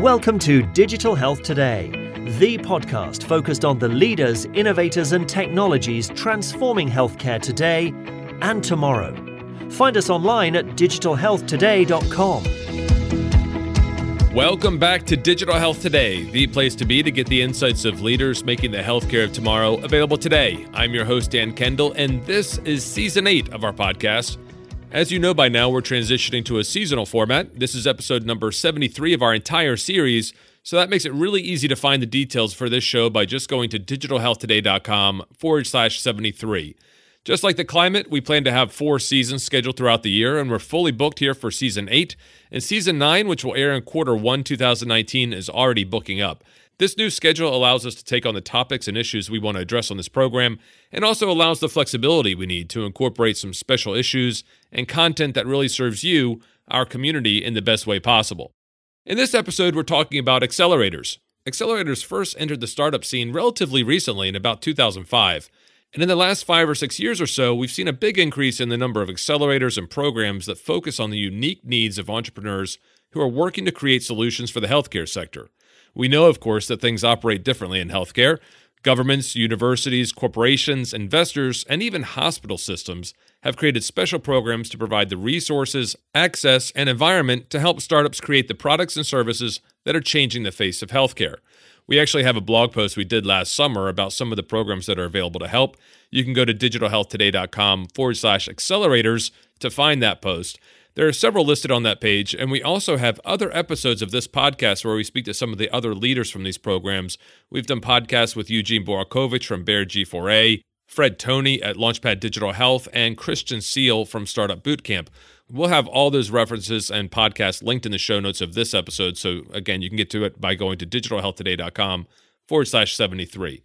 Welcome to Digital Health Today, the podcast focused on the leaders, innovators, and technologies transforming healthcare today and tomorrow. Find us online at digitalhealthtoday.com. Welcome back to Digital Health Today, the place to be to get the insights of leaders making the healthcare of tomorrow available today. I'm your host, Dan Kendall, and this is season eight of our podcast. As you know by now, we're transitioning to a seasonal format. This is episode number 73 of our entire series, so that makes it really easy to find the details for this show by just going to digitalhealthtoday.com forward slash 73. Just like the climate, we plan to have four seasons scheduled throughout the year, and we're fully booked here for season eight. And season nine, which will air in quarter one 2019, is already booking up. This new schedule allows us to take on the topics and issues we want to address on this program, and also allows the flexibility we need to incorporate some special issues and content that really serves you, our community, in the best way possible. In this episode, we're talking about accelerators. Accelerators first entered the startup scene relatively recently in about 2005. And in the last five or six years or so, we've seen a big increase in the number of accelerators and programs that focus on the unique needs of entrepreneurs who are working to create solutions for the healthcare sector. We know, of course, that things operate differently in healthcare. Governments, universities, corporations, investors, and even hospital systems have created special programs to provide the resources, access, and environment to help startups create the products and services that are changing the face of healthcare. We actually have a blog post we did last summer about some of the programs that are available to help. You can go to digitalhealthtoday.com forward slash accelerators to find that post. There are several listed on that page, and we also have other episodes of this podcast where we speak to some of the other leaders from these programs. We've done podcasts with Eugene Borukhovich from Bayer G4A, Fred Tony at Launchpad Digital Health, and Christian Seal from Startup Bootcamp. We'll have all those references and podcasts linked in the show notes of this episode. So, again, you can get to it by going to digitalhealthtoday.com forward slash 73.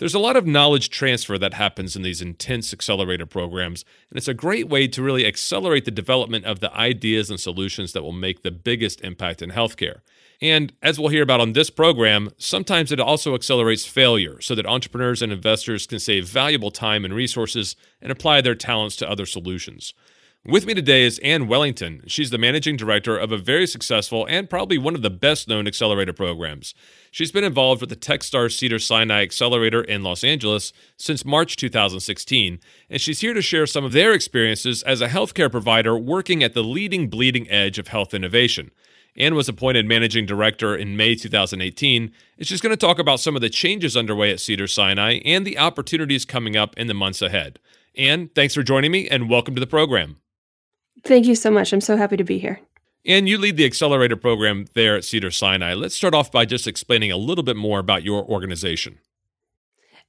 There's a lot of knowledge transfer that happens in these intense accelerator programs, and it's a great way to really accelerate the development of the ideas and solutions that will make the biggest impact in healthcare. And as we'll hear about on this program, sometimes it also accelerates failure so that entrepreneurs and investors can save valuable time and resources and apply their talents to other solutions. With me today is Anne Wellington. She's the managing director of a very successful and probably one of the best known accelerator programs. She's been involved with the Techstars Cedars-Sinai Accelerator in Los Angeles since March 2016, and she's here to share some of their experiences as a healthcare provider working at the leading bleeding edge of health innovation. Anne was appointed managing director in May 2018, and she's going to talk about some of the changes underway at Cedars-Sinai and the opportunities coming up in the months ahead. Anne, thanks for joining me and welcome to the program. Thank you so much. I'm so happy to be here. And you lead the accelerator program there at Cedars-Sinai. Let's start off by just explaining a little bit more about your organization.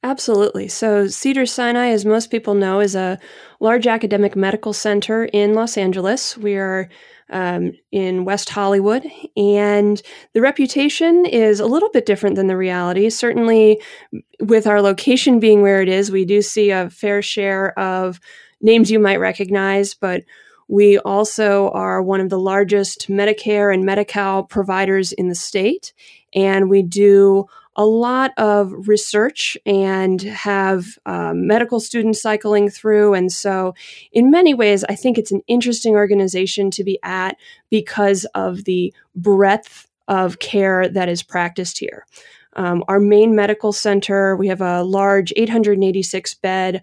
Absolutely. So, Cedars-Sinai, as most people know, is a large academic medical center in Los Angeles. We are um, in West Hollywood, and the reputation is a little bit different than the reality. Certainly, with our location being where it is, we do see a fair share of names you might recognize, but we also are one of the largest Medicare and Medi Cal providers in the state, and we do a lot of research and have um, medical students cycling through. And so, in many ways, I think it's an interesting organization to be at because of the breadth of care that is practiced here. Um, our main medical center, we have a large 886 bed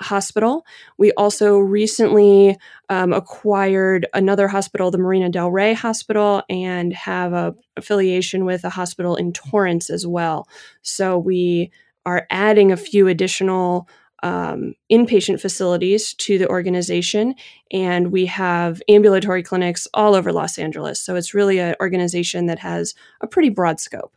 hospital. We also recently um, acquired another hospital, the Marina Del Rey Hospital, and have a affiliation with a hospital in Torrance as well. So we are adding a few additional um, inpatient facilities to the organization, and we have ambulatory clinics all over Los Angeles. So it's really an organization that has a pretty broad scope.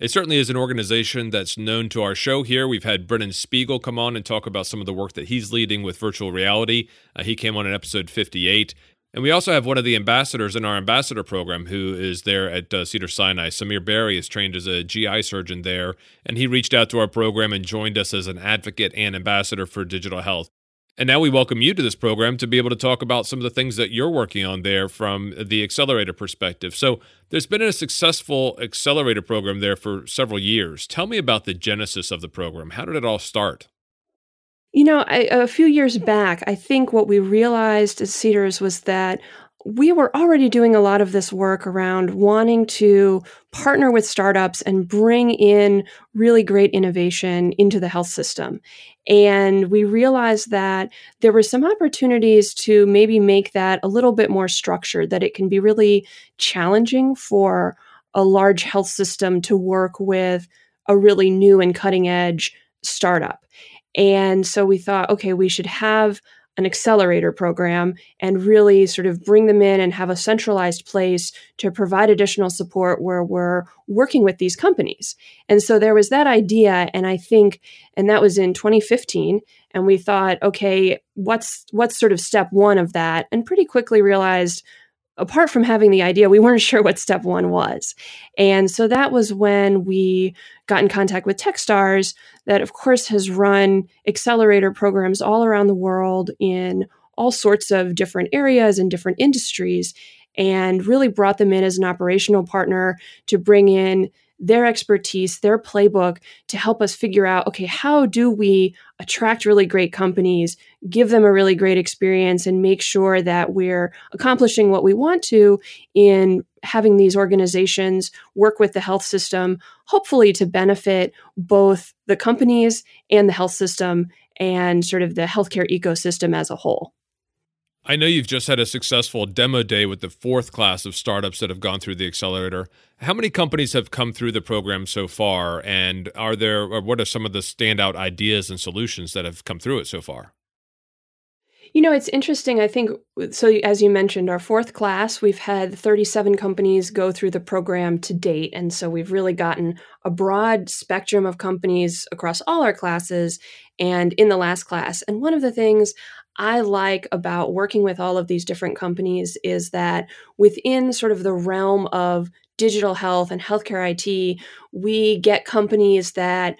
It certainly is an organization that's known to our show here. We've had Brennan Spiegel come on and talk about some of the work that he's leading with virtual reality. Uh, he came on in episode 58. And we also have one of the ambassadors in our ambassador program who is there at uh, Cedars-Sinai. Samir Berry is trained as a GI surgeon there, and he reached out to our program and joined us as an advocate and ambassador for digital health. And now we welcome you to this program to be able to talk about some of the things that you're working on there from the accelerator perspective. So, there's been a successful accelerator program there for several years. Tell me about the genesis of the program. How did it all start? You know, I, a few years back, I think what we realized at Cedars was that we were already doing a lot of this work around wanting to partner with startups and bring in really great innovation into the health system. And we realized that there were some opportunities to maybe make that a little bit more structured, that it can be really challenging for a large health system to work with a really new and cutting edge startup. And so we thought, okay, we should have an accelerator program and really sort of bring them in and have a centralized place to provide additional support where we're working with these companies. And so there was that idea and I think and that was in 2015 and we thought okay, what's what's sort of step 1 of that and pretty quickly realized apart from having the idea, we weren't sure what step one was. And so that was when we got in contact with Techstars, that of course has run accelerator programs all around the world in all sorts of different areas and different industries, and really brought them in as an operational partner to bring in their expertise, their playbook to help us figure out okay, how do we attract really great companies, give them a really great experience, and make sure that we're accomplishing what we want to in having these organizations work with the health system, hopefully to benefit both the companies and the health system and sort of the healthcare ecosystem as a whole. I know you've just had a successful demo day with the fourth class of startups that have gone through the accelerator. How many companies have come through the program so far? And are there, what are some of the standout ideas and solutions that have come through it so far? You know, it's interesting. I think so. As you mentioned, our fourth class, we've had 37 companies go through the program to date. And so we've really gotten a broad spectrum of companies across all our classes and in the last class. And one of the things I like about working with all of these different companies is that within sort of the realm of digital health and healthcare IT, we get companies that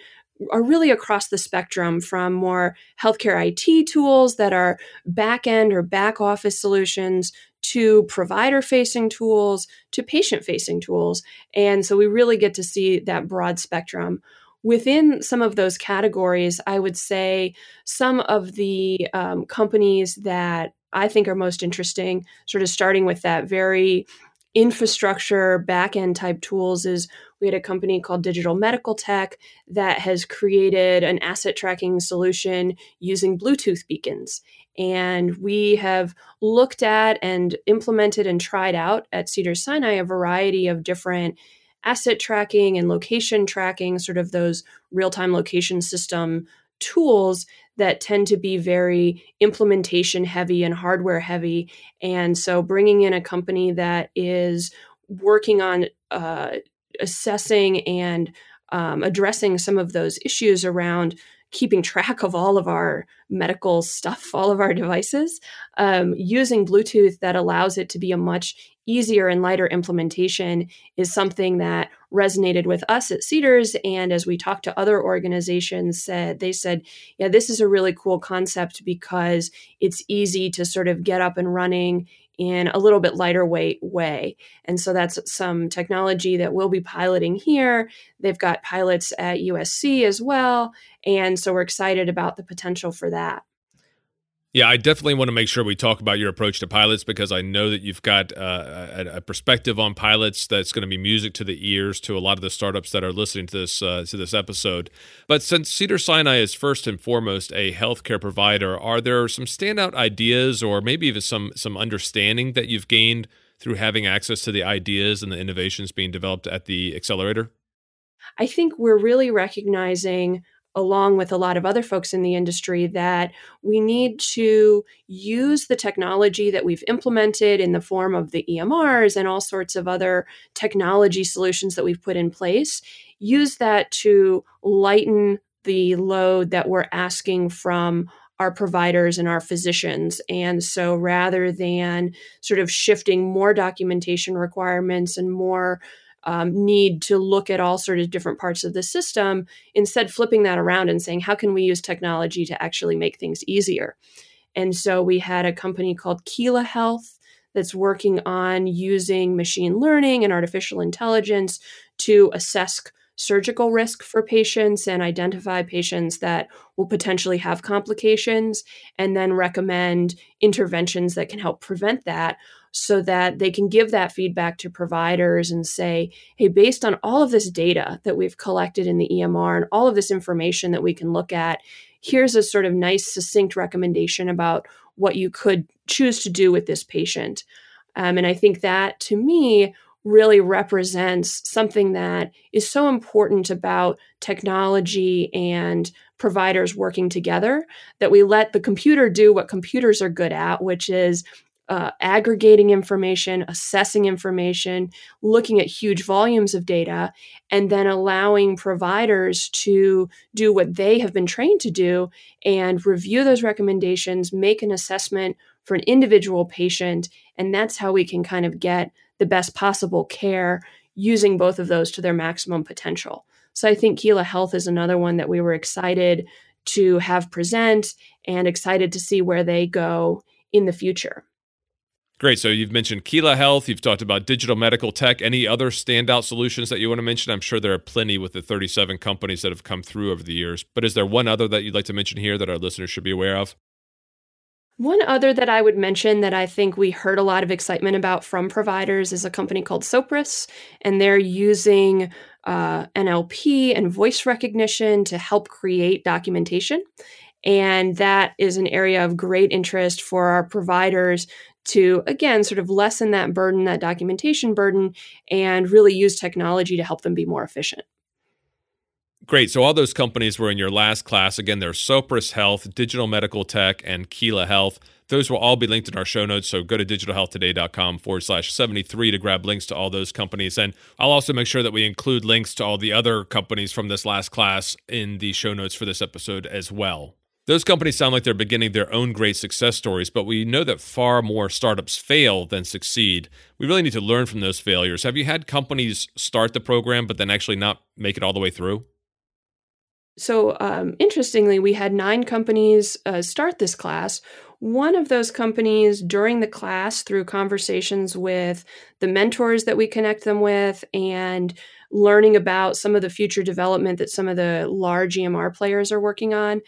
are really across the spectrum from more healthcare IT tools that are back end or back office solutions to provider facing tools to patient facing tools. And so we really get to see that broad spectrum. Within some of those categories, I would say some of the um, companies that I think are most interesting, sort of starting with that very infrastructure backend type tools, is we had a company called Digital Medical Tech that has created an asset tracking solution using Bluetooth beacons. And we have looked at and implemented and tried out at Cedars Sinai a variety of different asset tracking and location tracking, sort of those real time location system tools that tend to be very implementation heavy and hardware heavy. And so bringing in a company that is working on uh, assessing and um, addressing some of those issues around keeping track of all of our medical stuff, all of our devices, um, using Bluetooth that allows it to be a much easier and lighter implementation is something that resonated with us at Cedars. And as we talked to other organizations, said they said, yeah, this is a really cool concept because it's easy to sort of get up and running in a little bit lighter weight way. And so that's some technology that we'll be piloting here. They've got pilots at USC as well. And so we're excited about the potential for that. Yeah, I definitely want to make sure we talk about your approach to pilots because I know that you've got uh, a, a, perspective on pilots that's going to be music to the ears to a lot of the startups that are listening to this uh, to this episode. But since Cedars-Sinai is first and foremost a healthcare provider, are there some standout ideas or maybe even some some understanding that you've gained through having access to the ideas and the innovations being developed at the accelerator? I think we're really recognizing along with a lot of other folks in the industry, that we need to use the technology that we've implemented in the form of the EMRs and all sorts of other technology solutions that we've put in place, use that to lighten the load that we're asking from our providers and our physicians. And so rather than sort of shifting more documentation requirements and more um, need to look at all sort of different parts of the system, instead flipping that around and saying, how can we use technology to actually make things easier? And so we had a company called Keela Health that's working on using machine learning and artificial intelligence to assess surgical risk for patients and identify patients that will potentially have complications and then recommend interventions that can help prevent that so that they can give that feedback to providers and say, hey, based on all of this data that we've collected in the EMR and all of this information that we can look at, here's a sort of nice, succinct recommendation about what you could choose to do with this patient. Um, and I think that to me really represents something that is so important about technology and providers working together that we let the computer do what computers are good at, which is uh, aggregating information, assessing information, looking at huge volumes of data, and then allowing providers to do what they have been trained to do and review those recommendations, make an assessment for an individual patient. And that's how we can kind of get the best possible care using both of those to their maximum potential. So I think Kila Health is another one that we were excited to have present and excited to see where they go in the future. Great. So you've mentioned Kila Health. You've talked about digital medical tech. Any other standout solutions that you want to mention? I'm sure there are plenty with the 37 companies that have come through over the years. But is there one other that you'd like to mention here that our listeners should be aware of? One other that I would mention that I think we heard a lot of excitement about from providers is a company called Sopris, and they're using uh, NLP and voice recognition to help create documentation. And that is an area of great interest for our providers to, again, sort of lessen that burden, that documentation burden, and really use technology to help them be more efficient. Great. So all those companies were in your last class. Again, there's Sopris Health, Digital Medical Tech, and Kila Health. Those will all be linked in our show notes. So go to digitalhealthtoday.com forward slash 73 to grab links to all those companies. And I'll also make sure that we include links to all the other companies from this last class in the show notes for this episode as well. Those companies sound like they're beginning their own great success stories, but we know that far more startups fail than succeed. We really need to learn from those failures. Have you had companies start the program but then actually not make it all the way through? So, um, interestingly, we had nine companies uh, start this class. One of those companies during the class, through conversations with the mentors that we connect them with and learning about some of the future development that some of the large EMR players are working on,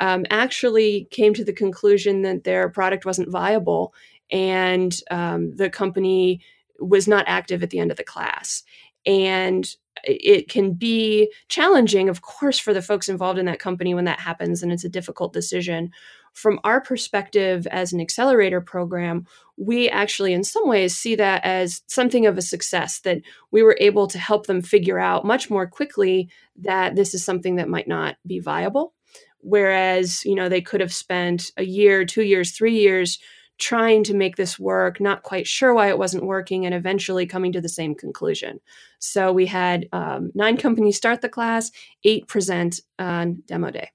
um, actually came to the conclusion that their product wasn't viable and um, the company was not active at the end of the class. And it can be challenging, of course, for the folks involved in that company when that happens, and it's a difficult decision. From our perspective as an accelerator program, we actually, in some ways, see that as something of a success that we were able to help them figure out much more quickly that this is something that might not be viable. Whereas, you know, they could have spent a year, two years, three years trying to make this work, not quite sure why it wasn't working, and eventually coming to the same conclusion. So we had um, nine companies start the class, eight present on demo day.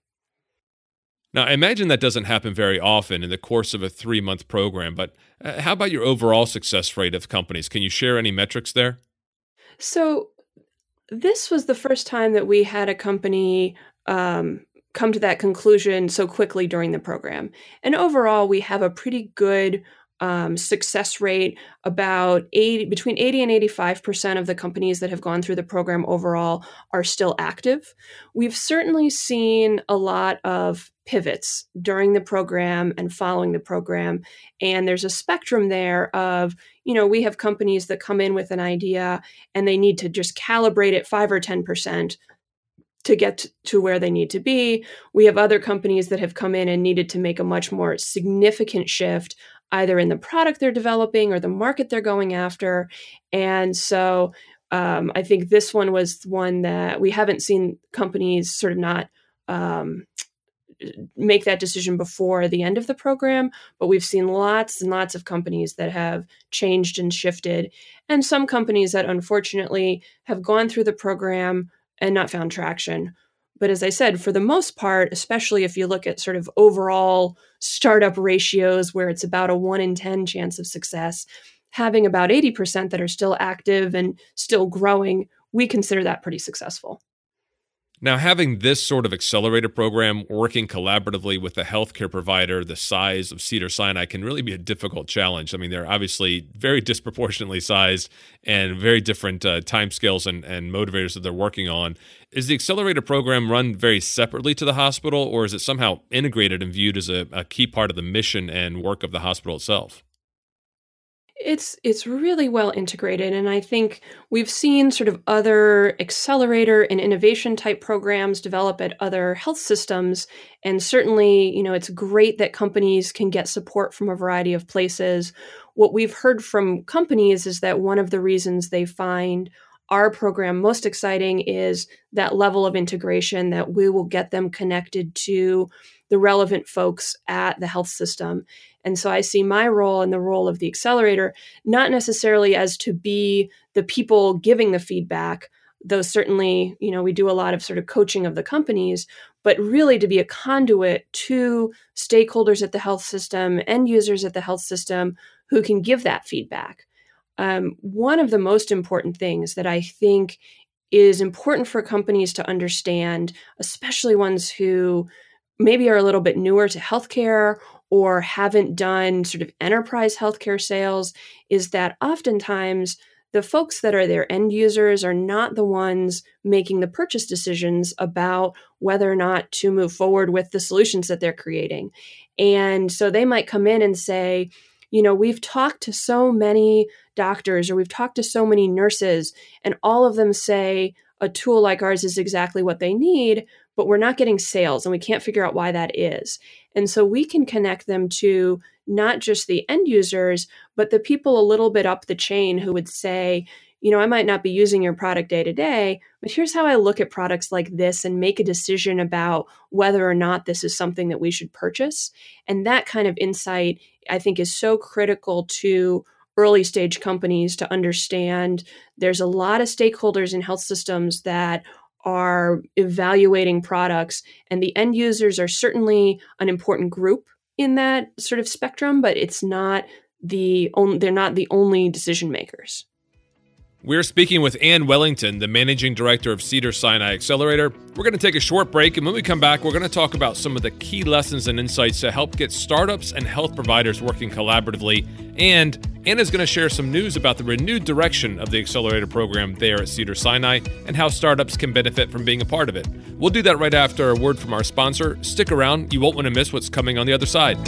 Now, I imagine that doesn't happen very often in the course of a three month program, but uh, how about your overall success rate of companies? Can you share any metrics there? So, this was the first time that we had a company um, come to that conclusion so quickly during the program. And overall, we have a pretty good um, success rate. About 80, between 80 and 85% of the companies that have gone through the program overall are still active. We've certainly seen a lot of pivots during the program and following the program. And there's a spectrum there of, you know, we have companies that come in with an idea and they need to just calibrate it 5 or 10% to get to where they need to be. We have other companies that have come in and needed to make a much more significant shift, either in the product they're developing or the market they're going after. And so um, I think this one was one that we haven't seen companies sort of not um, make that decision before the end of the program, but we've seen lots and lots of companies that have changed and shifted, and some companies that unfortunately have gone through the program and not found traction. But as I said, for the most part, especially if you look at sort of overall startup ratios where it's about a one in 10 chance of success, having about 80% that are still active and still growing, we consider that pretty successful. Now, having this sort of accelerator program working collaboratively with a healthcare provider the size of Cedars-Sinai can really be a difficult challenge. I mean, they're obviously very disproportionately sized and very different uh, timescales and, and motivators that they're working on. Is the accelerator program run very separately to the hospital, or is it somehow integrated and viewed as a, a key part of the mission and work of the hospital itself? It's it's really well integrated and I think we've seen sort of other accelerator and innovation type programs develop at other health systems and certainly, you know, it's great that companies can get support from a variety of places. What we've heard from companies is that one of the reasons they find our program most exciting is that level of integration that we will get them connected to the relevant folks at the health system. And so I see my role and the role of the accelerator not necessarily as to be the people giving the feedback, though certainly, you know, we do a lot of sort of coaching of the companies, but really to be a conduit to stakeholders at the health system, end users at the health system who can give that feedback. Um, one of the most important things that I think is important for companies to understand, especially ones who maybe are a little bit newer to healthcare or haven't done sort of enterprise healthcare sales is that oftentimes the folks that are their end users are not the ones making the purchase decisions about whether or not to move forward with the solutions that they're creating. And so they might come in and say, you know, we've talked to so many doctors or we've talked to so many nurses, and all of them say a tool like ours is exactly what they need, but we're not getting sales and we can't figure out why that is. And so we can connect them to not just the end users, but the people a little bit up the chain who would say, you know, I might not be using your product day to day, but here's how I look at products like this and make a decision about whether or not this is something that we should purchase. And that kind of insight, I think, is so critical to early stage companies to understand there's a lot of stakeholders in health systems that are evaluating products, and the end users are certainly an important group in that sort of spectrum, but it's not the only, they're not the only decision makers. We're speaking with Anne Wellington, the managing director of Cedars-Sinai Accelerator. We're going to take a short break, and when we come back, we're going to talk about some of the key lessons and insights to help get startups and health providers working collaboratively. And Anna's going to share some news about the renewed direction of the Accelerator program there at Cedars-Sinai and how startups can benefit from being a part of it. We'll do that right after a word from our sponsor. Stick around, you won't want to miss what's coming on the other side.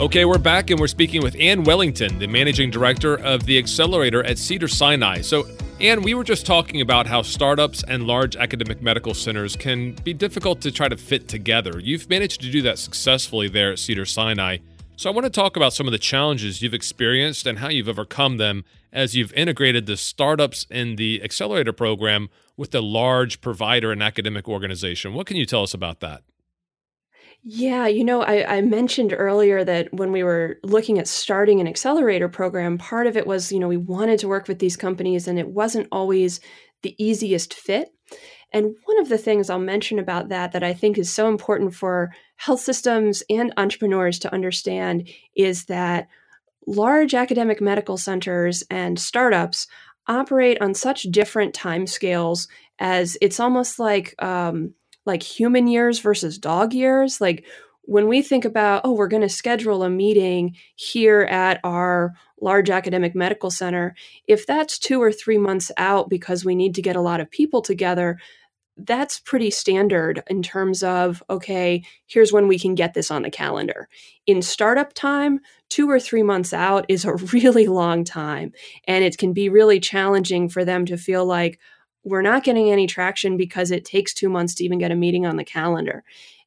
Okay, we're back and we're speaking with Anne Wellington, the managing director of the Accelerator at Cedars-Sinai. So, Anne, we were just talking about how startups and large academic medical centers can be difficult to try to fit together. You've managed to do that successfully there at Cedars-Sinai. So, I want to talk about some of the challenges you've experienced and how you've overcome them as you've integrated the startups in the Accelerator program with the large provider and academic organization. What can you tell us about that? Yeah, you know, I, I, mentioned earlier that when we were looking at starting an accelerator program, part of it was, you know, we wanted to work with these companies and it wasn't always the easiest fit. And one of the things I'll mention about that that I think is so important for health systems and entrepreneurs to understand is that large academic medical centers and startups operate on such different timescales as it's almost like um, like human years versus dog years. Like when we think about, oh, we're going to schedule a meeting here at our large academic medical center, if that's two or three months out because we need to get a lot of people together, that's pretty standard in terms of, okay, here's when we can get this on the calendar. In startup time, two or three months out is a really long time. And it can be really challenging for them to feel like, we're not getting any traction because it takes two months to even get a meeting on the calendar.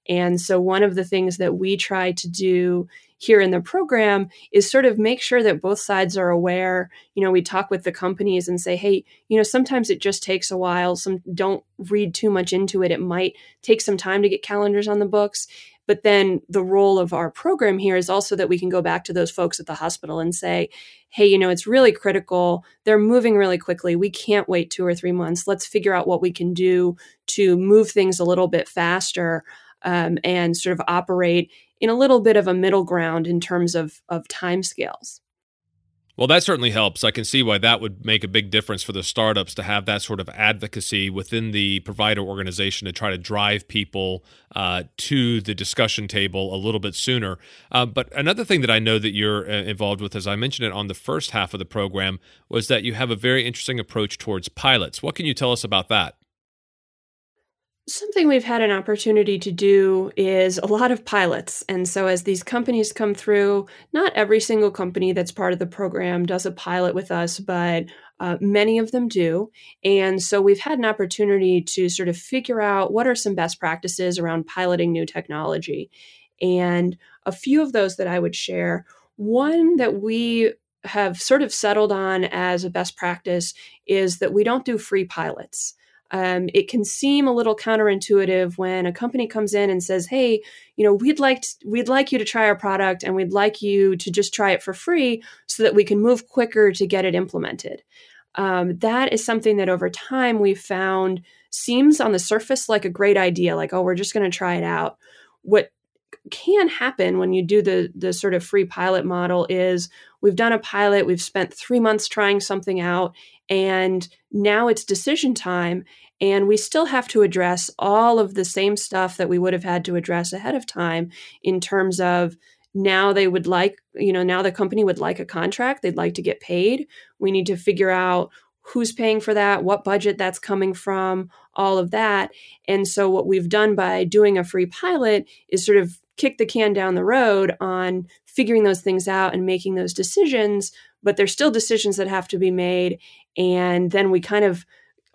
And so, one of the things that we try to do here in the program is sort of make sure that both sides are aware. You know, we talk with the companies and say, hey, you know, sometimes it just takes a while. Some don't read too much into it. It might take some time to get calendars on the books. But then the role of our program here is also that we can go back to those folks at the hospital and say, hey, you know, it's really critical. They're moving really quickly. We can't wait two or three months. Let's figure out what we can do to move things a little bit faster um, and sort of operate in a little bit of a middle ground in terms of, of timescales. Well, that certainly helps. I can see why that would make a big difference for the startups to have that sort of advocacy within the provider organization to try to drive people uh, to the discussion table a little bit sooner. Uh, but another thing that I know that you're uh, involved with, as I mentioned it on the first half of the program, was that you have a very interesting approach towards pilots. What can you tell us about that? Something we've had an opportunity to do is a lot of pilots. And so, as these companies come through, not every single company that's part of the program does a pilot with us, but uh, many of them do. And so, we've had an opportunity to sort of figure out what are some best practices around piloting new technology. And a few of those that I would share one that we have sort of settled on as a best practice is that we don't do free pilots. Um, it can seem a little counterintuitive when a company comes in and says, "Hey, you know, we'd like to, we'd like you to try our product, and we'd like you to just try it for free, so that we can move quicker to get it implemented." Um, that is something that over time we've found seems on the surface like a great idea, like, "Oh, we're just going to try it out." What can happen when you do the the sort of free pilot model is we've done a pilot, we've spent 3 months trying something out and now it's decision time and we still have to address all of the same stuff that we would have had to address ahead of time in terms of now they would like, you know, now the company would like a contract, they'd like to get paid. We need to figure out who's paying for that, what budget that's coming from, all of that. And so, what we've done by doing a free pilot is sort of kick the can down the road on figuring those things out and making those decisions, but there's still decisions that have to be made. And then we kind of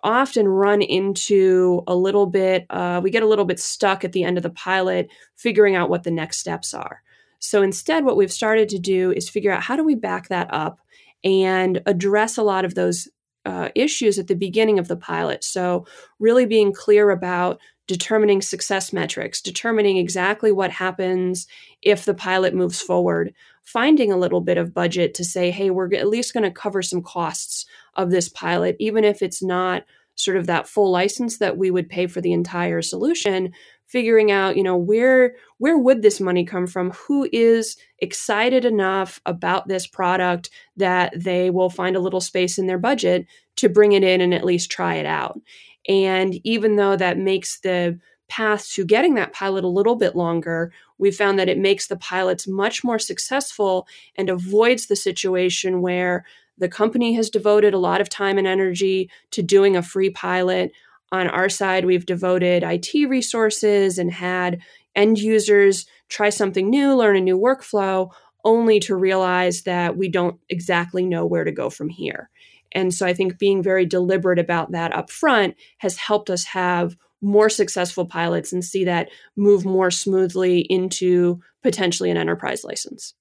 often run into a little bit, uh, we get a little bit stuck at the end of the pilot figuring out what the next steps are. So instead, what we've started to do is figure out how do we back that up and address a lot of those uh, issues at the beginning of the pilot. So, really being clear about determining success metrics, determining exactly what happens if the pilot moves forward, finding a little bit of budget to say, hey, we're at least going to cover some costs of this pilot, even if it's not sort of that full license that we would pay for the entire solution figuring out you know where where would this money come from? Who is excited enough about this product that they will find a little space in their budget to bring it in and at least try it out? And even though that makes the path to getting that pilot a little bit longer, we found that it makes the pilots much more successful and avoids the situation where the company has devoted a lot of time and energy to doing a free pilot. On our side, we've devoted IT resources and had end users try something new, learn a new workflow, only to realize that we don't exactly know where to go from here. And so I think being very deliberate about that up front has helped us have more successful pilots and see that move more smoothly into potentially an enterprise license.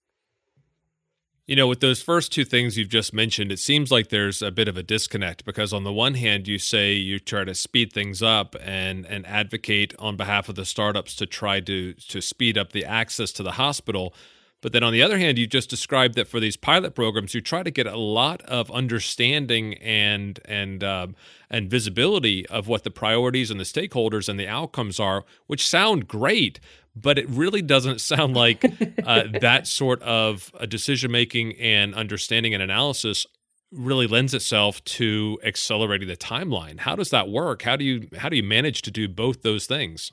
You know, with those first two things you've just mentioned, it seems like there's a bit of a disconnect because on the one hand, you say you try to speed things up and and advocate on behalf of the startups to try to to speed up the access to the hospital. But then on the other hand, you just described that for these pilot programs, you try to get a lot of understanding and and um, and visibility of what the priorities and the stakeholders and the outcomes are, which sound great, but it really doesn't sound like uh, that sort of a decision making and understanding and analysis really lends itself to accelerating the timeline. How does that work? How do you how do you manage to do both those things?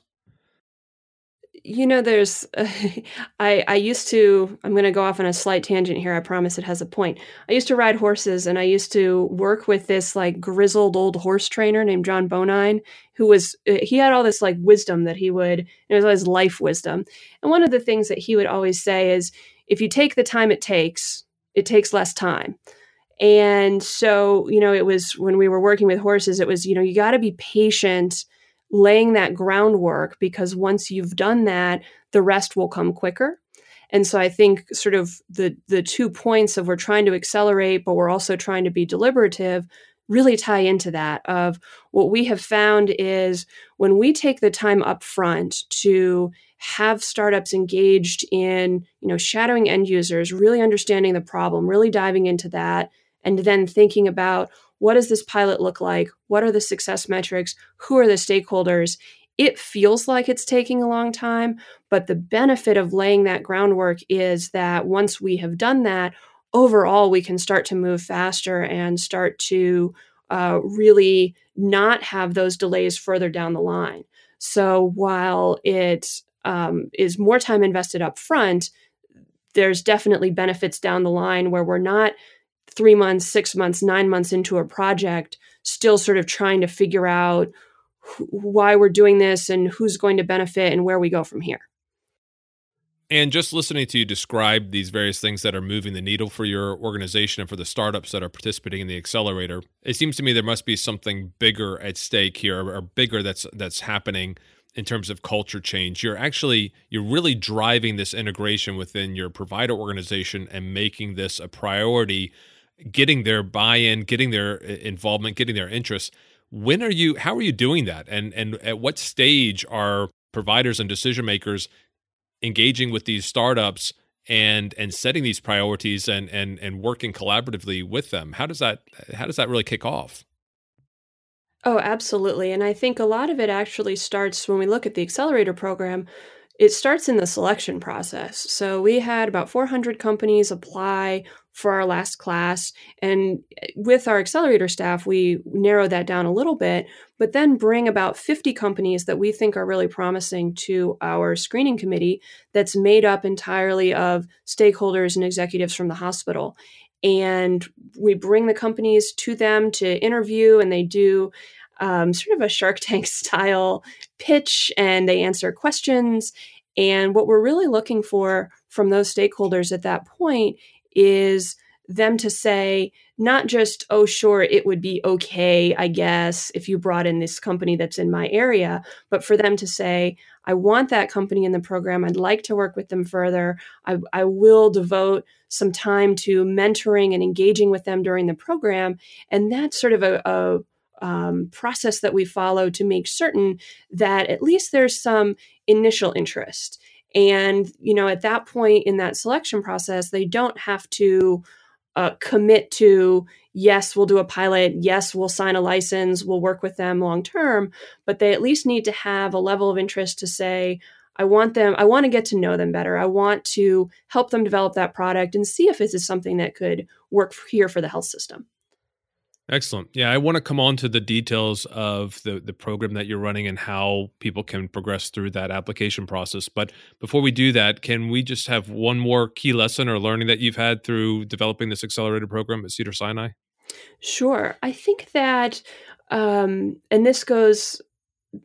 You know there's uh, i i used to i'm going to go off on a slight tangent here i promise it has a point. I used to ride horses and i used to work with this like grizzled old horse trainer named john bonine who was uh, he had all this like wisdom that he would it was all his life wisdom. And one of the things that he would always say is if you take the time it takes it takes less time. And so you know it was when we were working with horses it was you know you got to be patient laying that groundwork because once you've done that, the rest will come quicker. And so I think sort of the the two points of we're trying to accelerate, but we're also trying to be deliberative really tie into that of what we have found is when we take the time up front to have startups engaged in you know shadowing end users really understanding the problem really diving into that and then thinking about what does this pilot look like? What are the success metrics? Who are the stakeholders? It feels like it's taking a long time, but the benefit of laying that groundwork is that once we have done that, overall, we can start to move faster and start to uh, really not have those delays further down the line. So while it um, is more time invested up front, there's definitely benefits down the line where we're not three months, six months, nine months into a project, still sort of trying to figure out wh- why we're doing this and who's going to benefit and where we go from here. And just listening to you describe these various things that are moving the needle for your organization and for the startups that are participating in the accelerator, it seems to me there must be something bigger at stake here or bigger that's that's happening in terms of culture change. You're actually you're really driving this integration within your provider organization and making this a priority, getting their buy-in, getting their uh, involvement, getting their interest. When are you how are you doing that? And and at what stage are providers and decision makers engaging with these startups and and setting these priorities and and and working collaboratively with them how does that how does that really kick off oh absolutely and i think a lot of it actually starts when we look at the accelerator program it starts in the selection process. So we had about 400 companies apply for our last class. And with our accelerator staff, we narrow that down a little bit, but then bring about 50 companies that we think are really promising to our screening committee that's made up entirely of stakeholders and executives from the hospital. And we bring the companies to them to interview, and they do um, sort of a Shark Tank style pitch and they answer questions. And what we're really looking for from those stakeholders at that point is them to say, not just, oh, sure, it would be okay, I guess, if you brought in this company that's in my area, but for them to say, I want that company in the program. I'd like to work with them further. I, I will devote some time to mentoring and engaging with them during the program. And that's sort of a, a um, process that we follow to make certain that at least there's some initial interest. And, you know, at that point in that selection process, they don't have to uh, commit to, yes, we'll do a pilot, yes, we'll sign a license, we'll work with them long term, but they at least need to have a level of interest to say, I want them, I want to get to know them better. I want to help them develop that product and see if this is something that could work here for the health system. Excellent. Yeah, I want to come on to the details of the, the program that you're running and how people can progress through that application process. But before we do that, can we just have one more key lesson or learning that you've had through developing this accelerator program at Cedars-Sinai? Sure. I think that, um, and this goes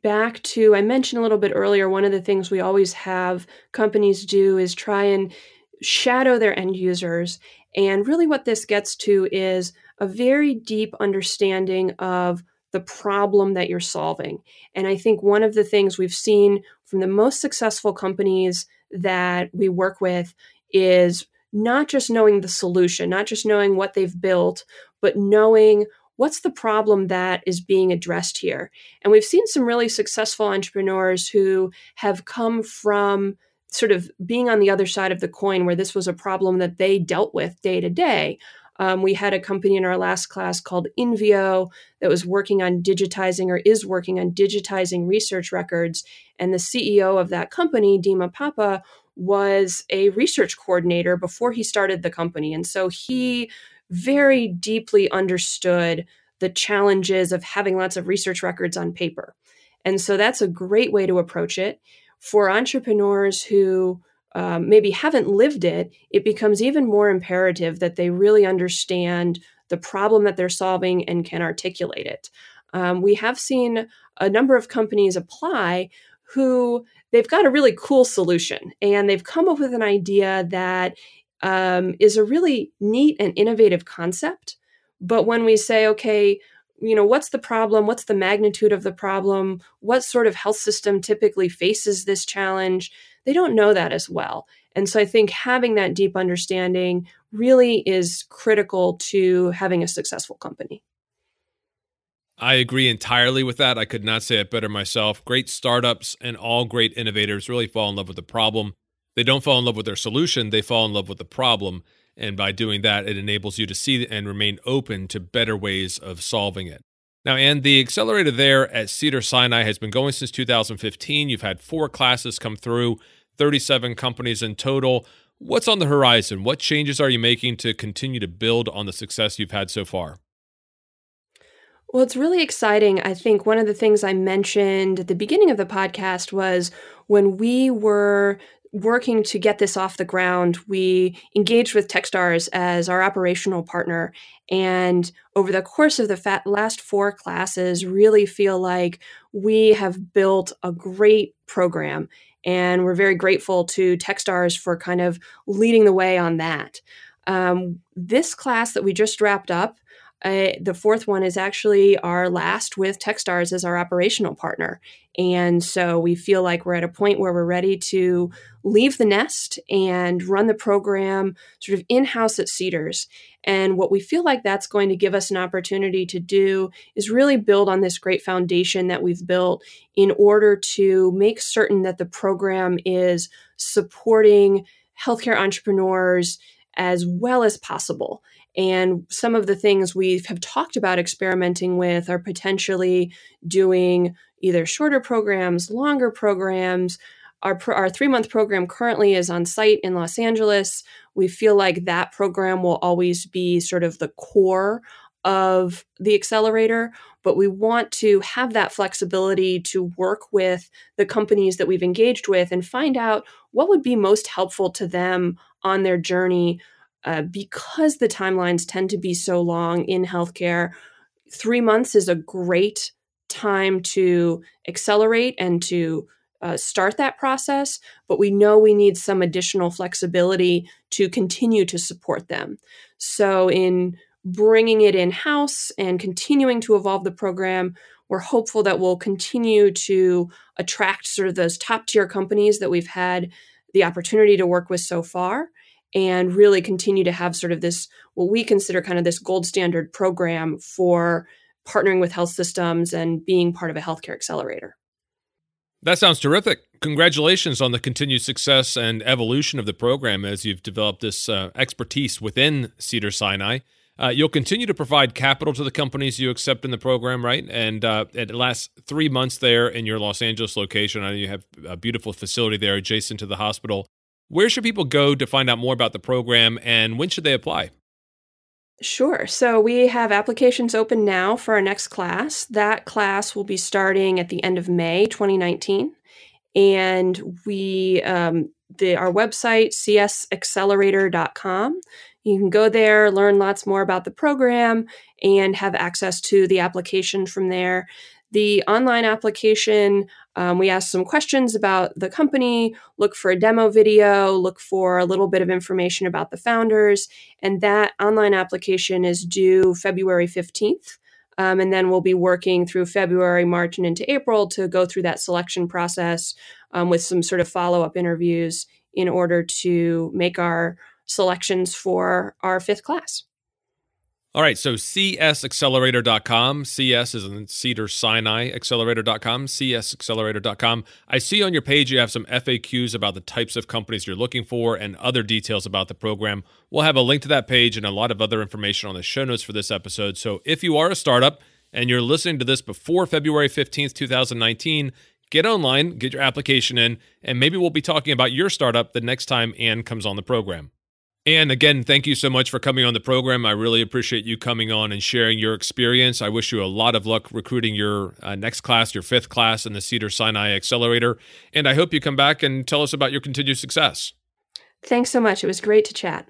back to, I mentioned a little bit earlier, one of the things we always have companies do is try and shadow their end users. And really, what this gets to is a very deep understanding of the problem that you're solving. And I think one of the things we've seen from the most successful companies that we work with is not just knowing the solution, not just knowing what they've built, but knowing what's the problem that is being addressed here. And we've seen some really successful entrepreneurs who have come from sort of being on the other side of the coin where this was a problem that they dealt with day to day um, we had a company in our last class called Invio that was working on digitizing or is working on digitizing research records. And the CEO of that company, Dima Papa, was a research coordinator before he started the company. And so he very deeply understood the challenges of having lots of research records on paper. And so that's a great way to approach it. For entrepreneurs who um, maybe haven't lived it, it becomes even more imperative that they really understand the problem that they're solving and can articulate it. Um, we have seen a number of companies apply who they've got a really cool solution and they've come up with an idea that um, is a really neat and innovative concept. But when we say, okay, you know, what's the problem? What's the magnitude of the problem? What sort of health system typically faces this challenge? They don't know that as well. And so I think having that deep understanding really is critical to having a successful company. I agree entirely with that. I could not say it better myself. Great startups and all great innovators really fall in love with the problem. They don't fall in love with their solution, they fall in love with the problem. And by doing that, it enables you to see and remain open to better ways of solving it. Now, and the accelerator there at Cedars-Sinai has been going since 2015. You've had four classes come through. 37 companies in total. What's on the horizon? What changes are you making to continue to build on the success you've had so far? Well, it's really exciting. I think one of the things I mentioned at the beginning of the podcast was when we were working to get this off the ground, we engaged with Techstars as our operational partner. And over the course of the last four classes, really feel like we have built a great program. And we're very grateful to Techstars for kind of leading the way on that. Um, this class that we just wrapped up uh, the fourth one is actually our last with Techstars as our operational partner. And so we feel like we're at a point where we're ready to leave the nest and run the program sort of in house at Cedars. And what we feel like that's going to give us an opportunity to do is really build on this great foundation that we've built in order to make certain that the program is supporting healthcare entrepreneurs as well as possible. And some of the things we have talked about experimenting with are potentially doing either shorter programs, longer programs. Our, our three month program currently is on site in Los Angeles. We feel like that program will always be sort of the core of the accelerator, but we want to have that flexibility to work with the companies that we've engaged with and find out what would be most helpful to them on their journey uh, because the timelines tend to be so long in healthcare, three months is a great time to accelerate and to uh, start that process, but we know we need some additional flexibility to continue to support them. So, in bringing it in house and continuing to evolve the program, we're hopeful that we'll continue to attract sort of those top tier companies that we've had the opportunity to work with so far and really continue to have sort of this what we consider kind of this gold standard program for partnering with health systems and being part of a healthcare accelerator. That sounds terrific. Congratulations on the continued success and evolution of the program as you've developed this uh, expertise within Cedars-Sinai. Uh, you'll continue to provide capital to the companies you accept in the program, right? And uh, it lasts three months there in your Los Angeles location. I know you have a beautiful facility there adjacent to the hospital. Where should people go to find out more about the program and when should they apply? Sure. So we have applications open now for our next class. That class will be starting at the end of May 2019. And we, um, the, our website, csaccelerator.com. You can go there, learn lots more about the program, and have access to the application from there. The online application, um, we ask some questions about the company, look for a demo video, look for a little bit of information about the founders, and that online application is due February 15th. Um, and then we'll be working through February, March, and into April to go through that selection process um, with some sort of follow up interviews in order to make our selections for our fifth class. All right, so csaccelerator.com. CS is in Cedars-Sinai accelerator.com, csaccelerator.com. I see on your page you have some FAQs about the types of companies you're looking for and other details about the program. We'll have a link to that page and a lot of other information on the show notes for this episode. So if you are a startup and you're listening to this before February 15th, 2019, get online, get your application in, and maybe we'll be talking about your startup the next time Anne comes on the program. And again, thank you so much for coming on the program. I really appreciate you coming on and sharing your experience. I wish you a lot of luck recruiting your uh, next class, your fifth class in the Cedars-Sinai Accelerator. And I hope you come back and tell us about your continued success. Thanks so much. It was great to chat.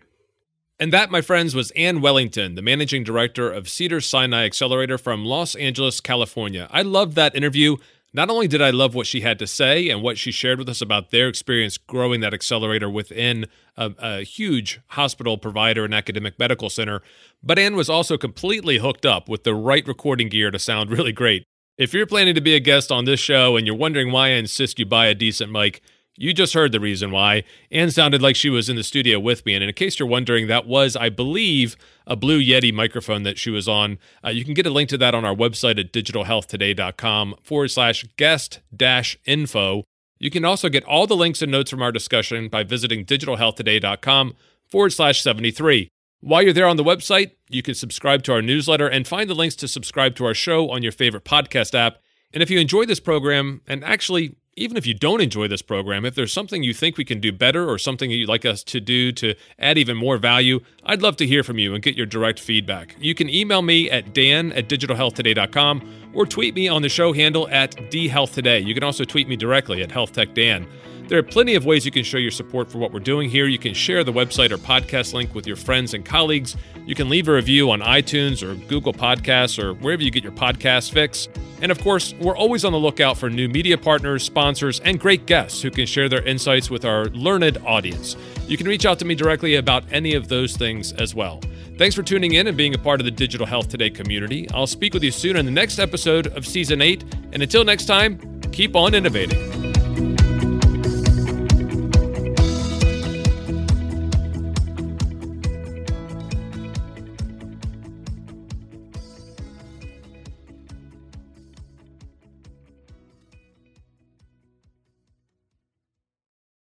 And that, my friends, was Anne Wellington, the managing director of Cedars-Sinai Accelerator from Los Angeles, California. I loved that interview. Not only did I love what she had to say and what she shared with us about their experience growing that accelerator within a, a, huge hospital provider and academic medical center, but Anne was also completely hooked up with the right recording gear to sound really great. If you're planning to be a guest on this show and you're wondering why I insist you buy a decent mic, you just heard the reason why. Anne sounded like she was in the studio with me. And in case you're wondering, that was, I believe, a Blue Yeti microphone that she was on. Uh, you can get a link to that on our website at digitalhealthtoday.com forward slash guest dash info. You can also get all the links and notes from our discussion by visiting digitalhealthtoday.com forward slash 73. While you're there on the website, you can subscribe to our newsletter and find the links to subscribe to our show on your favorite podcast app. And if you enjoy this program, and actually, even if you don't enjoy this program, if there's something you think we can do better or something you'd like us to do to add even more value, I'd love to hear from you and get your direct feedback. You can email me at dan at digitalhealthtoday.com or tweet me on the show handle at dhealthtoday. You can also tweet me directly at healthtechdan. There are plenty of ways you can show your support for what we're doing here. You can share the website or podcast link with your friends and colleagues. You can leave a review on iTunes or Google Podcasts or wherever you get your podcast fix. And of course, we're always on the lookout for new media partners, sponsors, and great guests who can share their insights with our learned audience. You can reach out to me directly about any of those things as well. Thanks for tuning in and being a part of the Digital Health Today community. I'll speak with you soon in the next episode of Season 8. And until next time, keep on innovating.